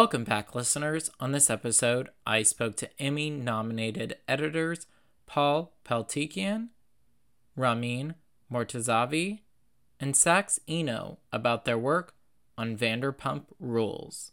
Welcome back, listeners. On this episode, I spoke to Emmy nominated editors Paul Peltekian, Ramin Mortazavi, and Sax Eno about their work on Vanderpump Rules.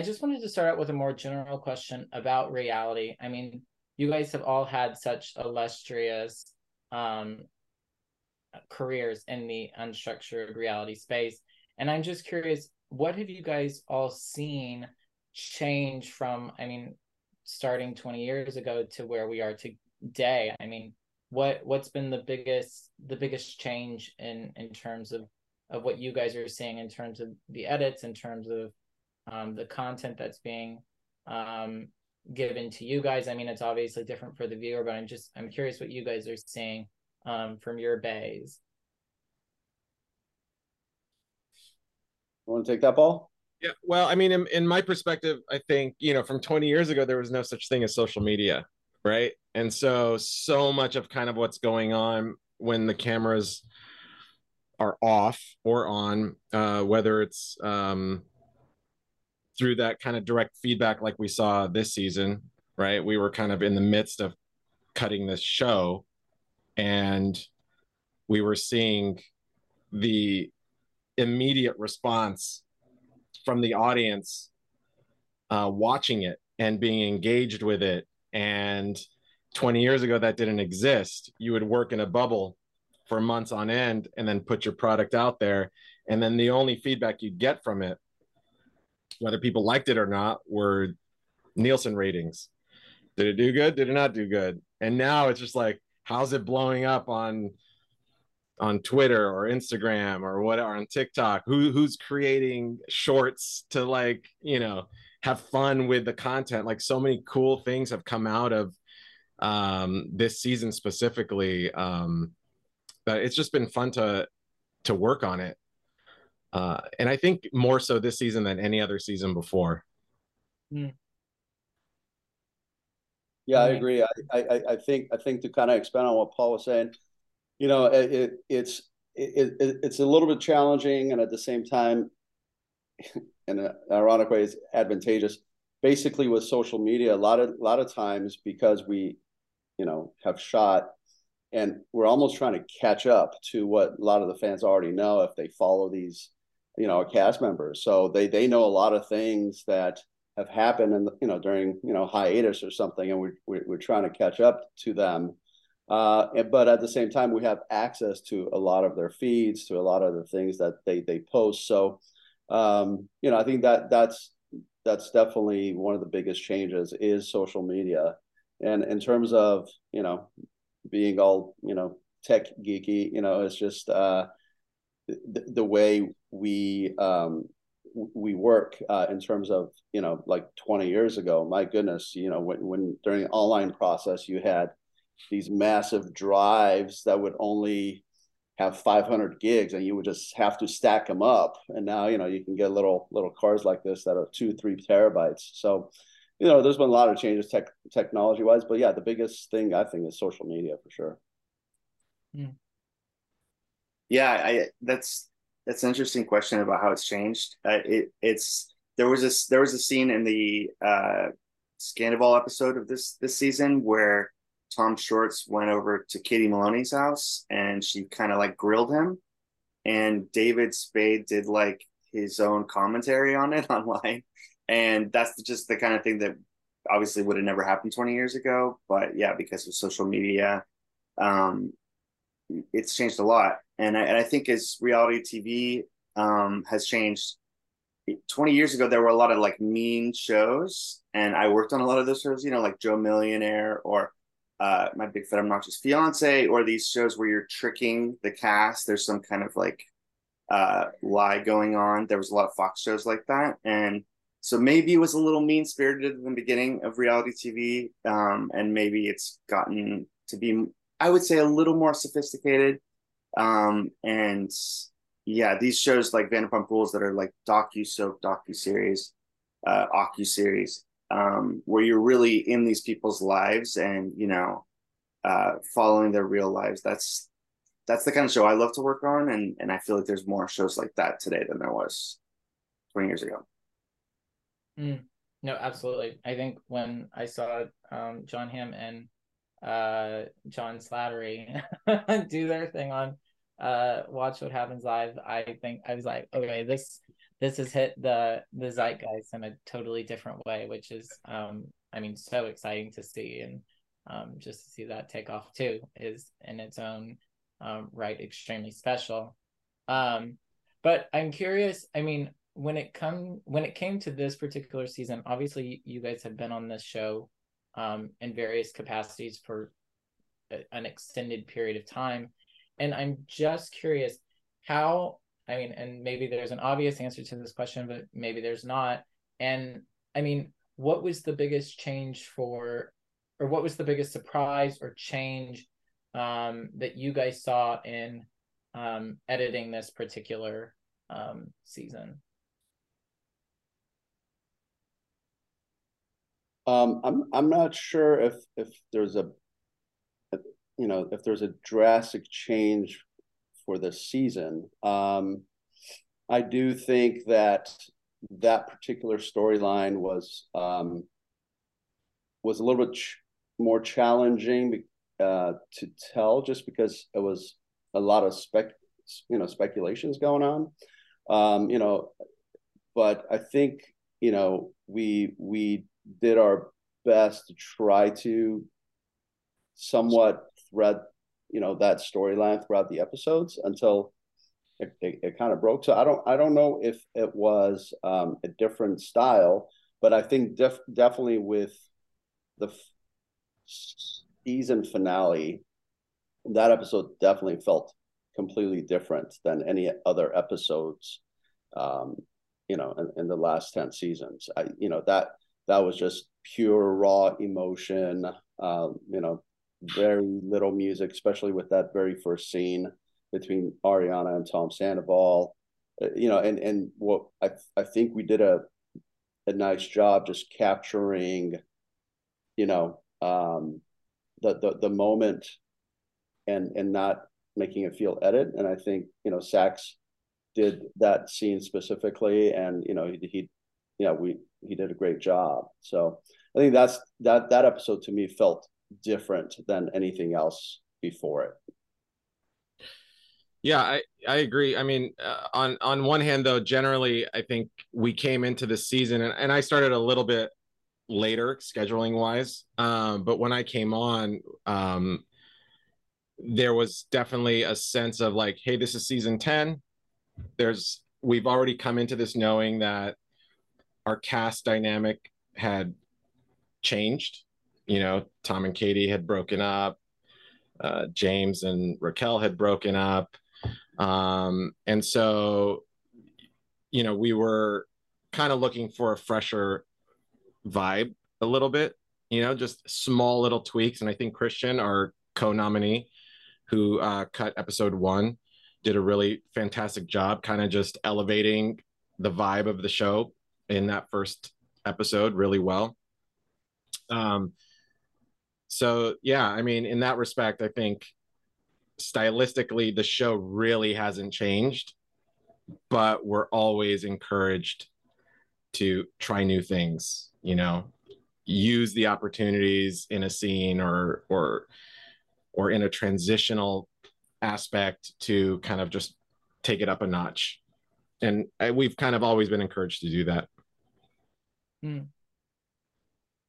I just wanted to start out with a more general question about reality. I mean, you guys have all had such illustrious um, careers in the unstructured reality space. And I'm just curious, what have you guys all seen change from, I mean, starting 20 years ago to where we are today? I mean, what what's been the biggest the biggest change in in terms of of what you guys are seeing in terms of the edits in terms of um, the content that's being um, given to you guys. I mean, it's obviously different for the viewer, but I'm just I'm curious what you guys are seeing um, from your bays. Want to take that, Paul? Yeah. Well, I mean, in, in my perspective, I think you know, from 20 years ago, there was no such thing as social media, right? And so, so much of kind of what's going on when the cameras are off or on, uh, whether it's um, through that kind of direct feedback like we saw this season, right? We were kind of in the midst of cutting this show and we were seeing the immediate response from the audience uh, watching it and being engaged with it. And 20 years ago, that didn't exist. You would work in a bubble for months on end and then put your product out there. And then the only feedback you'd get from it whether people liked it or not, were Nielsen ratings. Did it do good? Did it not do good? And now it's just like, how's it blowing up on on Twitter or Instagram or what on TikTok? Who who's creating shorts to like, you know, have fun with the content? Like so many cool things have come out of um this season specifically. Um but it's just been fun to to work on it uh, and I think more so this season than any other season before. Mm. Yeah, I agree. I, I, I think I think to kind of expand on what Paul was saying, you know, it, it it's it, it, it's a little bit challenging, and at the same time, in an ironic way, it's advantageous. Basically, with social media, a lot of a lot of times because we, you know, have shot and we're almost trying to catch up to what a lot of the fans already know if they follow these you know a cast member. so they they know a lot of things that have happened and you know during you know hiatus or something and we're, we're, trying to catch up to them. Uh, but at the same time we have access to a lot of their feeds to a lot of the things that they they post. So um, you know i think that that's that's definitely one of the biggest changes is social media. And in terms of you know being all you know tech geeky you know it's just uh the, the way we um, we work uh, in terms of you know like 20 years ago my goodness you know when, when during the online process you had these massive drives that would only have 500 gigs and you would just have to stack them up. And now you know you can get little little cards like this that are two three terabytes. So you know there's been a lot of changes tech technology wise but yeah the biggest thing i think is social media for sure. Mm yeah i that's that's an interesting question about how it's changed. Uh, it it's there was a there was a scene in the uh Scandoval episode of this this season where Tom Schwartz went over to Katie Maloney's house and she kind of like grilled him. And David Spade did like his own commentary on it online. And that's just the kind of thing that obviously would have never happened 20 years ago but yeah because of social media um it's changed a lot and I, and I think as reality TV um, has changed, 20 years ago there were a lot of like mean shows, and I worked on a lot of those shows. You know, like Joe Millionaire or uh, My Big Fat Obnoxious Fiance, or these shows where you're tricking the cast. There's some kind of like uh, lie going on. There was a lot of Fox shows like that, and so maybe it was a little mean spirited in the beginning of reality TV, um, and maybe it's gotten to be, I would say, a little more sophisticated um, and yeah, these shows like Vanderpump Rules that are like docu soap, docu series, uh, ocu series, um, where you're really in these people's lives and you know, uh, following their real lives. That's that's the kind of show I love to work on, and and I feel like there's more shows like that today than there was 20 years ago. Mm, no, absolutely. I think when I saw um, Jon Hamm and uh, John Slattery do their thing on uh, Watch What Happens Live, I think I was like, okay, this this has hit the the zeitgeist in a totally different way, which is, um, I mean, so exciting to see, and um, just to see that take off too is in its own um, right extremely special. Um, but I'm curious. I mean, when it come when it came to this particular season, obviously you guys have been on this show um, in various capacities for a, an extended period of time, and I'm just curious how. I mean, and maybe there's an obvious answer to this question, but maybe there's not. And I mean, what was the biggest change for, or what was the biggest surprise or change um, that you guys saw in um, editing this particular um, season? Um, I'm I'm not sure if if there's a, you know, if there's a drastic change for this season. Um, I do think that that particular storyline was um, was a little bit ch- more challenging uh, to tell, just because it was a lot of spec, you know, speculations going on. Um, you know, but I think you know we we did our best to try to somewhat thread you know that storyline throughout the episodes until it, it, it, kind of broke. So i don't i don't know if it was um, a different style but i think def- definitely with the f- season finale that episode definitely felt completely different than any other episodes um, you know in, in the last 10 seasons. I you know that that was just pure raw emotion. Um, you know, very little music, especially with that very first scene between Ariana and Tom Sandoval. Uh, you know, and and what I I think we did a a nice job just capturing, you know, um, the the the moment, and and not making it feel edit. And I think you know Sax did that scene specifically, and you know he, he yeah we he did a great job. So I think that's that that episode to me felt different than anything else before it. Yeah, I I agree. I mean, uh, on on one hand though, generally I think we came into the season and, and I started a little bit later scheduling wise. Um, but when I came on, um, there was definitely a sense of like, hey, this is season 10. There's we've already come into this knowing that our cast dynamic had changed. You know, Tom and Katie had broken up. Uh, James and Raquel had broken up. Um, and so, you know, we were kind of looking for a fresher vibe a little bit, you know, just small little tweaks. And I think Christian, our co nominee, who uh, cut episode one, did a really fantastic job, kind of just elevating the vibe of the show in that first episode really well. Um, so yeah, I mean, in that respect, I think stylistically the show really hasn't changed, but we're always encouraged to try new things. You know, use the opportunities in a scene or or or in a transitional aspect to kind of just take it up a notch and I, we've kind of always been encouraged to do that Mm.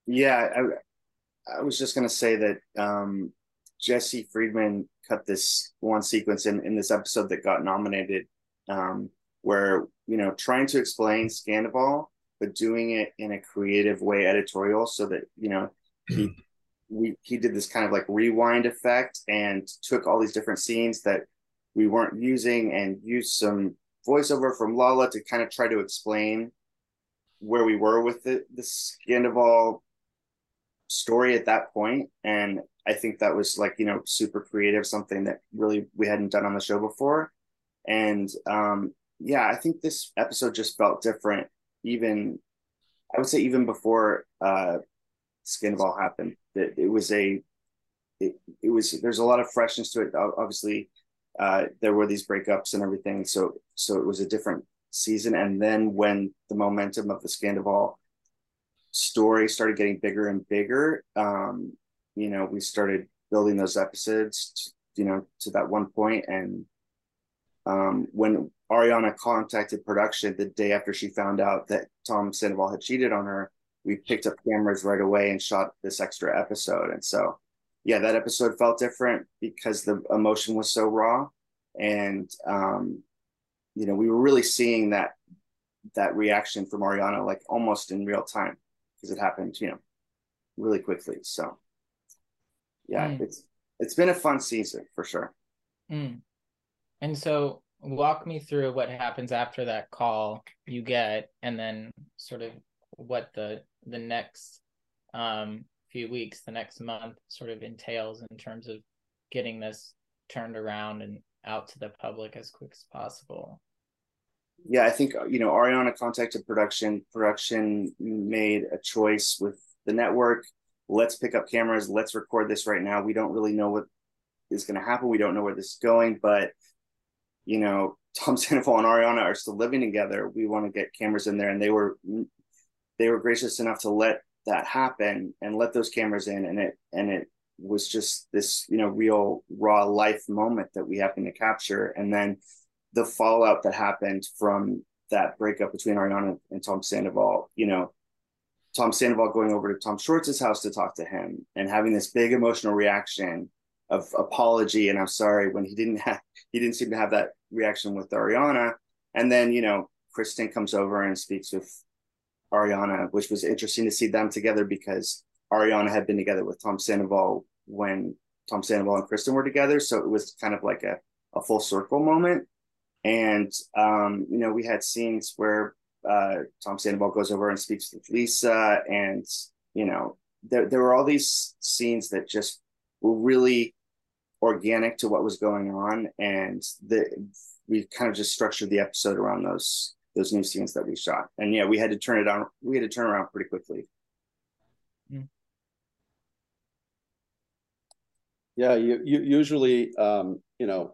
Yeah, I, I was just gonna say that um, Jesse Friedman cut this one sequence in in this episode that got nominated, um, where you know trying to explain Scandoval, but doing it in a creative way, editorial, so that you know he we he did this kind of like rewind effect and took all these different scenes that we weren't using and used some voiceover from Lala to kind of try to explain where we were with the the Scandoval story at that point, and I think that was like you know super creative, something that really we hadn't done on the show before. and um, yeah, I think this episode just felt different. Even I would say even before uh, Scandal happened, that it, it was a it, it was there's a lot of freshness to it. Obviously, uh, there were these breakups and everything, so so it was a different season. And then when the momentum of the Scandal story started getting bigger and bigger, um, you know, we started building those episodes, you know, to that one point. And um, when Ariana contacted production the day after she found out that Tom Sandoval had cheated on her, we picked up cameras right away and shot this extra episode. And so, yeah, that episode felt different because the emotion was so raw. And, um, you know, we were really seeing that that reaction from Ariana like almost in real time because it happened, you know, really quickly. So yeah, mm. it's it's been a fun season for sure. Mm. And so walk me through what happens after that call you get and then sort of what the the next um few weeks, the next month sort of entails in terms of getting this turned around and out to the public as quick as possible yeah, I think uh, you know Ariana contacted production. Production made a choice with the network. Let's pick up cameras. Let's record this right now. We don't really know what is going to happen. We don't know where this is going, but you know, Tom Sandoval and Ariana are still living together. We want to get cameras in there, and they were mm, they were gracious enough to let that happen and let those cameras in, and it and it was just this you know real raw life moment that we happened to capture, and then the fallout that happened from that breakup between Ariana and Tom Sandoval, you know, Tom Sandoval going over to Tom Schwartz's house to talk to him and having this big emotional reaction of apology and I'm sorry when he didn't have he didn't seem to have that reaction with Ariana. And then, you know, Kristen comes over and speaks with Ariana, which was interesting to see them together because Ariana had been together with Tom Sandoval when Tom Sandoval and Kristen were together. So it was kind of like a, a full circle moment. And um, you know, we had scenes where uh, Tom Sandoval goes over and speaks with Lisa, and you know, there there were all these scenes that just were really organic to what was going on, and the we kind of just structured the episode around those those new scenes that we shot. And yeah, we had to turn it on. We had to turn around pretty quickly. Yeah, you, you usually, um, you know,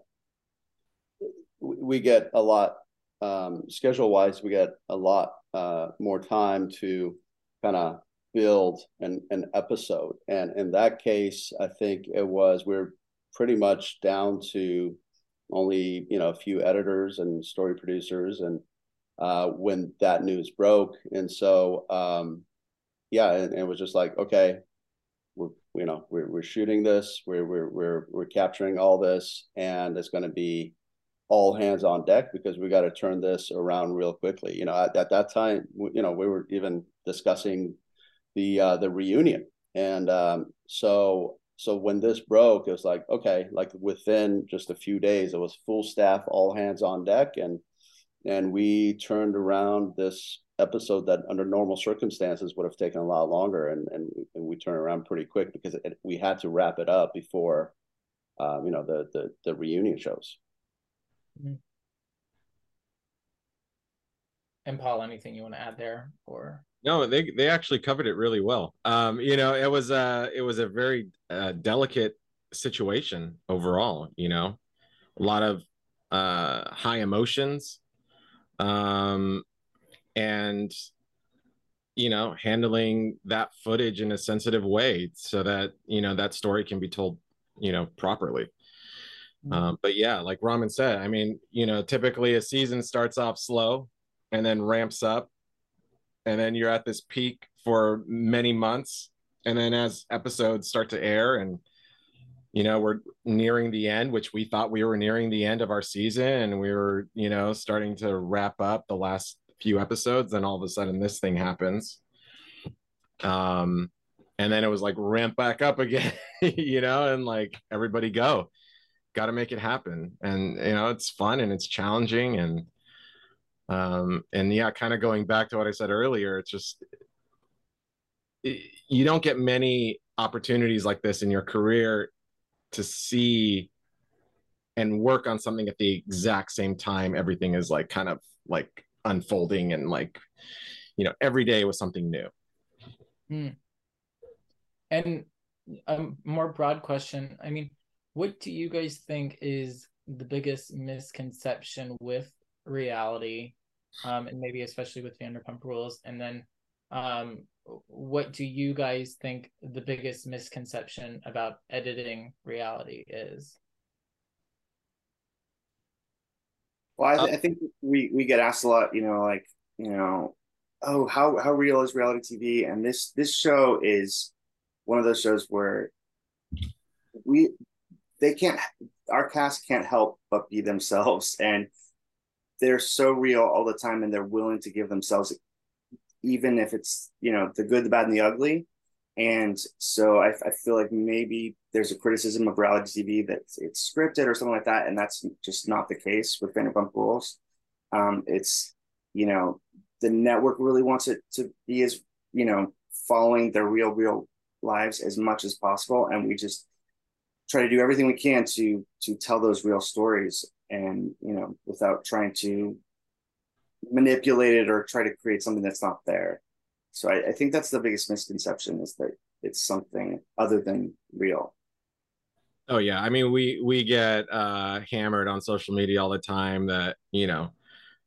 we get a lot um, schedule wise. We get a lot uh, more time to kind of build an an episode, and in that case, I think it was we're pretty much down to only you know a few editors and story producers and uh, when that news broke and so um, yeah and, and, it was just like okay we're you know we're, we're shooting this we're, we're we're we're capturing all this and it's going to be all hands on deck because we got to turn this around real quickly. You know, at, at that time, you know, we were even discussing the uh, the reunion, and um, so so when this broke, it was like okay, like within just a few days, it was full staff, all hands on deck, and and we turned around this episode that under normal circumstances would have taken a lot longer, and and, and we turned around pretty quick because it, we had to wrap it up before, um, you know, the the the reunion shows. Mm-hmm. And Paul, anything you want to add there, or no? They they actually covered it really well. Um, you know, it was a it was a very uh, delicate situation overall. You know, a lot of uh, high emotions, um, and you know, handling that footage in a sensitive way so that you know that story can be told, you know, properly. Mm-hmm. Um, but yeah, like Ramin said, I mean, you know, typically a season starts off slow and then ramps up, and then you're at this peak for many months. And then as episodes start to air and you know we're nearing the end which we thought we were nearing the end of our season and we were you know starting to wrap up the last few episodes then all of a sudden this thing happens. Um and then it was like ramp back up again you know and like everybody go. Got to make it happen. And you know it's fun and it's challenging and um and yeah kind of going back to what i said earlier it's just you don't get many opportunities like this in your career to see and work on something at the exact same time everything is like kind of like unfolding and like you know every day was something new. Hmm. and a more broad question. I mean what do you guys think is the biggest misconception with reality um, and maybe especially with vanderpump rules? And then um, what do you guys think the biggest misconception about editing reality is? Well I, uh, I think we we get asked a lot you know like you know oh how how real is reality tv and this this show is one of those shows where we they can't our cast can't help but be themselves. And they're so real all the time and they're willing to give themselves even if it's you know the good the bad and the ugly. And so I, I feel like maybe there's a criticism of reality tv that it's scripted or something like that and that's just not the case with vanderpump rules. Um, it's you know the network really wants it to be as you know following their real real lives as much as possible. And we just try to do everything we can to to tell those real stories. And you know without trying to manipulate it or try to create something that's not there. So I, I think that's the biggest misconception is that it's something other than real. Oh yeah. I mean we we get uh hammered on social media all the time that you know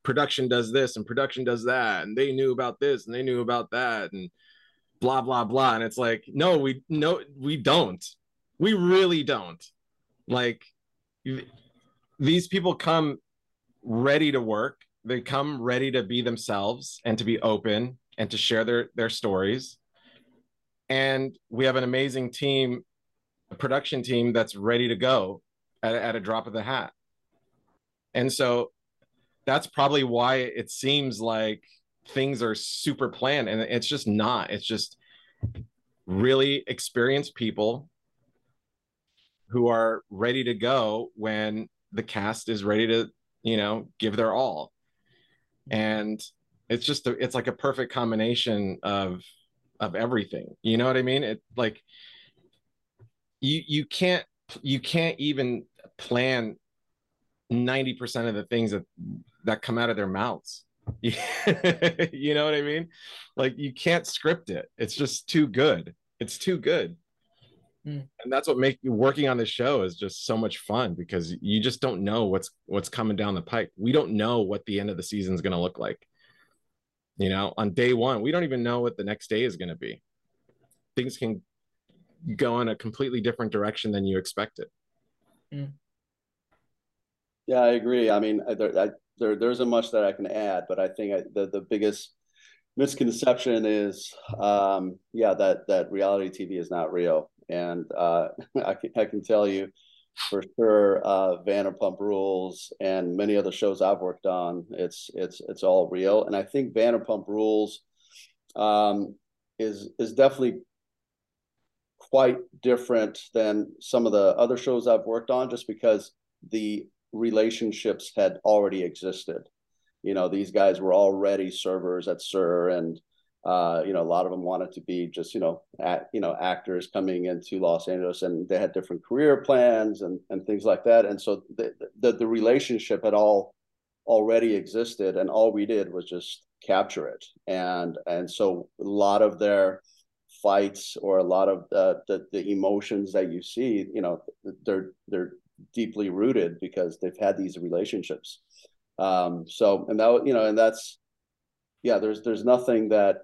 production does this and production does that and they knew about this and they knew about that and blah blah blah. And it's like no we no we don't. We really don't. Like these people come ready to work they come ready to be themselves and to be open and to share their their stories. And we have an amazing team a production team that's ready to go at, at a drop of the hat. And so that's probably why it seems like things are super planned. And it's just not. It's just really experienced people who are ready to go when the cast is ready to you know give their all and it's just a, it's like a perfect combination of of everything. You know what i mean? It like you you can't you can't even plan 90% of the things that that come out of their mouths. You know what i mean? Like you can't script it. It's just too good. It's too good Mm. And that's what make working on this show is just so much fun because you just don't know what's what's coming down the pipe. We don't know what the end of the season is going to look like. You know, on day one, we don't even know what the next day is going to be. Things can go in a completely different direction than you expected. Mm. Yeah, I agree. I mean, there, I, there there isn't much that I can add, but I think I, the the biggest misconception is, um, yeah, that that reality TV is not real and uh, I, can, I can tell you for sure uh, Vanderpump Rules and many other shows I've worked on, it's it's it's all real. And I think Vanderpump Rules um, is is definitely quite different than some of the other shows I've worked on, just because the relationships had already existed. You know, these guys were already servers at SUR and uh, you know, a lot of them wanted to be just, you know, at, you know, actors coming into Los Angeles and they had different career plans and, and things like that. And so the, the, the relationship had all already existed and all we did was just capture it. And, and so a lot of their fights or a lot of the, the, emotions that you see, you know, they're, they're deeply rooted because they've had these relationships. Um, so, and that, you know, and that's, yeah, there's, there's nothing that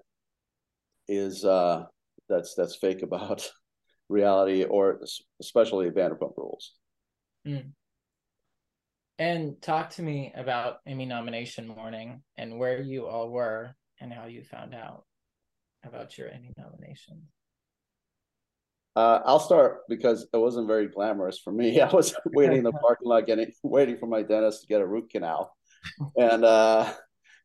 is uh, that's that's fake about reality or especially Vanderpump Rules. Mm. And talk to me about Emmy nomination morning and where you all were and how you found out about your Emmy nomination. Uh, I'll start because it wasn't very glamorous for me. I was waiting in the parking lot, getting waiting for my dentist to get a root canal, and uh,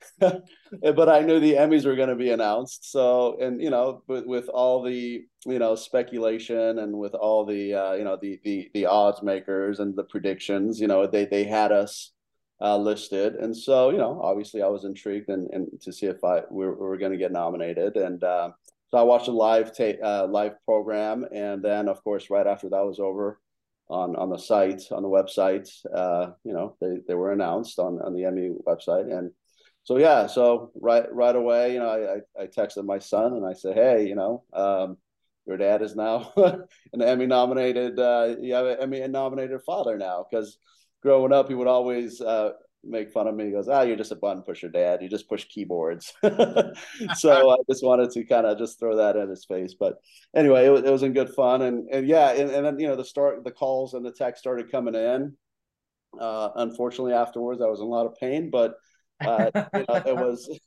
but I knew the Emmys were going to be announced. So, and you know, with, with all the you know speculation and with all the uh, you know the the the odds makers and the predictions, you know, they they had us uh, listed, and so you know, obviously, I was intrigued and and to see if I we were, we were going to get nominated, and uh, so I watched a live tape uh, live program, and then of course, right after that was over. on on the site on the website. Uh, you know, they they were announced on on the Emmy website, and so yeah, so right right away, you know, I I, texted my son and I said, hey, you know. Um, your dad is now an Emmy nominated. Uh, you have an Emmy nominated father now because growing up, he would always uh, make fun of me. He goes, "Ah, you're just a button pusher, Dad. You just push keyboards." so I just wanted to kind of just throw that in his face. But anyway, it was, it was in good fun, and and yeah, and, and then you know the start, the calls and the text started coming in. Uh, unfortunately, afterwards, I was in a lot of pain, but uh, you know, it was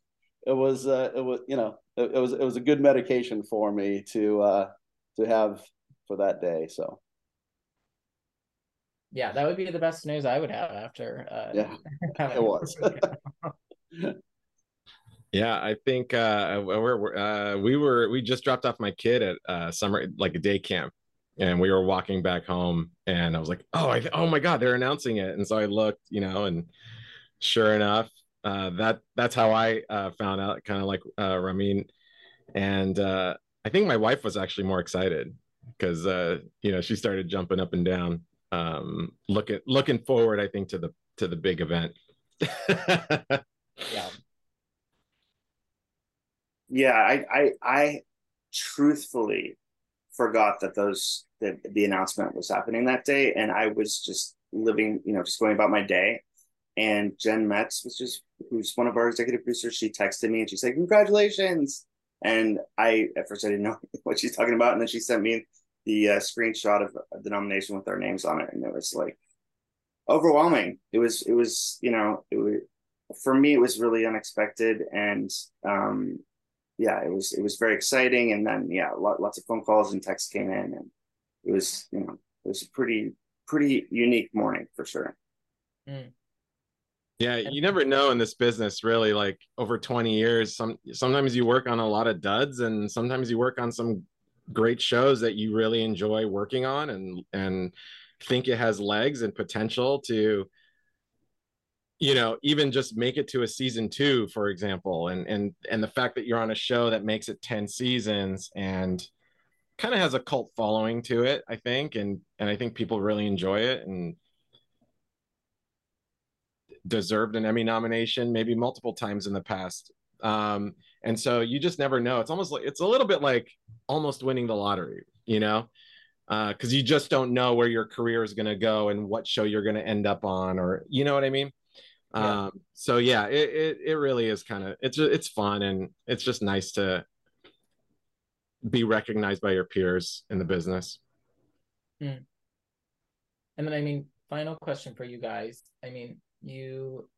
it was uh, it was you know it, it, was it was a good medication for me to uh, to have for that day. So yeah, that would be the best news I would have after. Uh, yeah, it was. yeah, I think uh, we're, uh, we were we just dropped off my kid at uh, summer like a day camp, and we were walking back home, and I was like, oh, I, oh my god, they're announcing it, and so I looked, you know, and sure enough, uh, that that's how I uh, found out, kind of like uh, Ramin, and uh, I think my wife was actually more excited because uh, you know she started jumping up and down um looking looking forward i think to the to the big event. Yeah. Yeah i i i truthfully forgot that those that the announcement was happening that day and i was just living you know just going about my day and jen metz was just who's one of our executive producers she texted me and she said congratulations. And i at first i didn't know what she's talking about. And then she sent me the uh, screenshot of the nomination with our names on it, and it was like overwhelming. It was it was you know it was for me it was really unexpected. And um yeah it was it was very exciting. And then yeah lots of phone calls and texts came in. And it was you know it was a pretty pretty unique morning for sure. Mm. Yeah you never know in this business really like over 20 years some sometimes you work on a lot of duds and sometimes you work on some great shows that you really enjoy working on and and think it has legs and potential to you know even just make it to a season two for example and and and the fact that you're on a show that makes it 10 seasons and kind of has a cult following to it i think and and i think people really enjoy it and deserved an emmy nomination maybe multiple times in the past. Um and so you just never know. It's almost like it's a little bit like almost winning the lottery you know? Because uh, you just don't know where your career is going to go and what show you're going to end up on or you know what i mean? Yeah. um so yeah it, it, it really is kind of it's it's fun and it's just nice to be recognized by your peers in the business. Mm. and then i mean final question for you guys. I mean you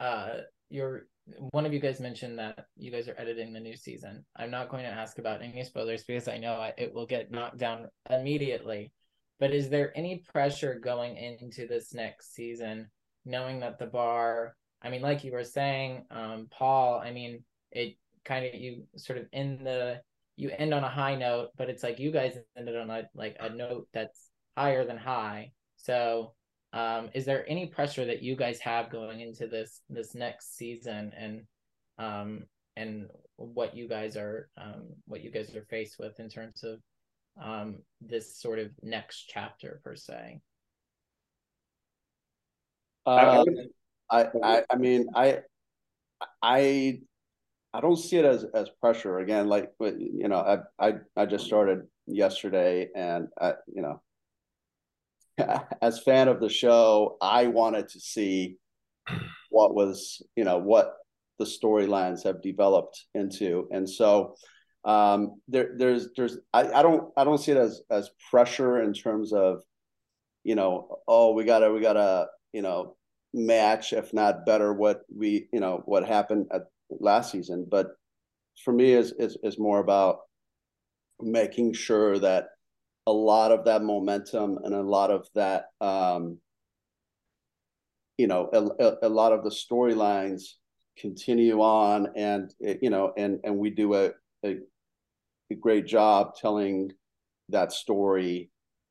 uh you're one of you guys mentioned that you guys are editing the new season. I'm not going to ask about any spoilers because I know it will get knocked down immediately. But is there any pressure going into this next season, knowing that the bar? I mean, like you were saying, um, Paul. I mean, it kind of you sort of in the you end on a high note, but it's like you guys ended on a like a note that's higher than high. So um, is there any pressure that you guys have going into this this next season and um, and what you guys are um, what you guys are faced with in terms of um, this sort of next chapter per se? Uh, I, I I mean I I I don't see it as as pressure again. Like you know, I I I just started yesterday, and I you know as fan of the show, I wanted to see what was, you know, what the storylines have developed into. And so um, there, there's, there's, I, I don't, I don't see it as, as pressure in terms of, you know, oh, we gotta, we gotta, you know, match, if not better, what we, you know, what happened at last season. But for me, is is is more about making sure that a lot of that momentum and a lot of that um, you know a, a, lot of the storylines continue on and you know and and we do a, a, a great job telling that story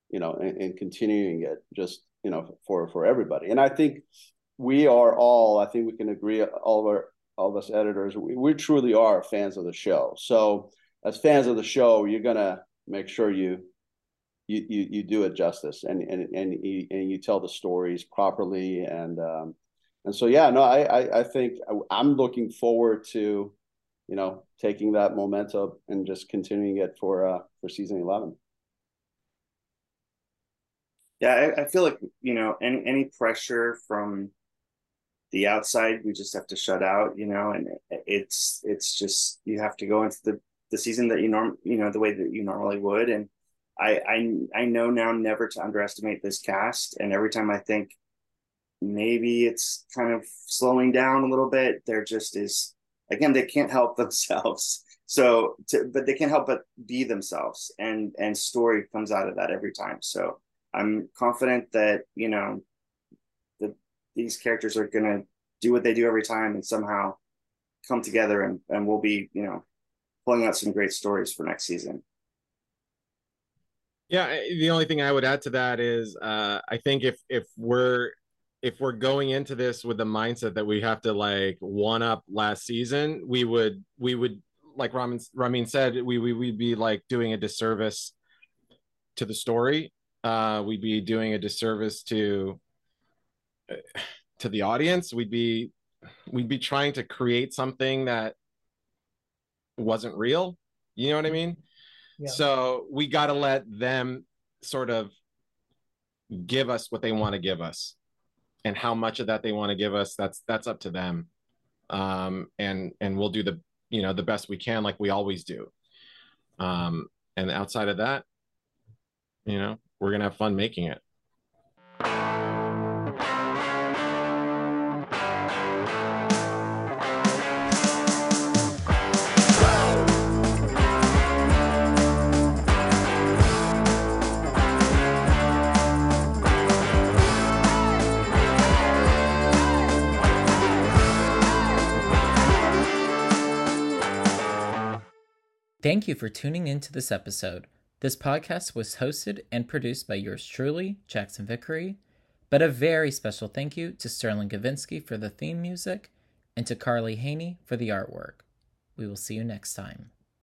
you know and, and, continuing it just you know for for everybody. And i think we are all i think we can agree all of our all of us editors we, we truly are fans of the show. So as fans of the show you're gonna make sure you you you you do it justice and and and you, and you tell the stories properly and um and so yeah no I, I i think i'm looking forward to you know taking that momentum and just continuing it for uh for season 11 yeah i, I feel like you know any any pressure from the outside we just have to shut out you know and it's it's just you have to go into the the season that you norm you know the way that you normally would and I, I I know now never to underestimate this cast, and every time I think maybe it's kind of slowing down a little bit, there just is again they can't help themselves. So, to, but they can't help but be themselves, and and story comes out of that every time. So I'm confident that you know that these characters are gonna do what they do every time, and somehow come together, and and we'll be you know pulling out some great stories for next season. Yeah, the only thing I would add to that is uh, I think if if we're if we're going into this with the mindset that we have to like one up last season, we would we would like Ramin Ramin said we we we'd be like doing a disservice to the story. Uh, we'd be doing a disservice to uh, to the audience. We'd be we'd be trying to create something that wasn't real. You know what I mean? So we got to let them sort of give us what they want to give us. And how much of that they want to give us that's that's up to them. Um and and we'll do the you know the best we can like we always do. Um and outside of that you know we're gonna have fun making it Thank you for tuning in to this episode. This podcast was hosted and produced by yours truly, Jackson Vickery. But a very special thank you to Sterling Gavinsky for the theme music and to Carly Haney for the artwork. We will see you next time.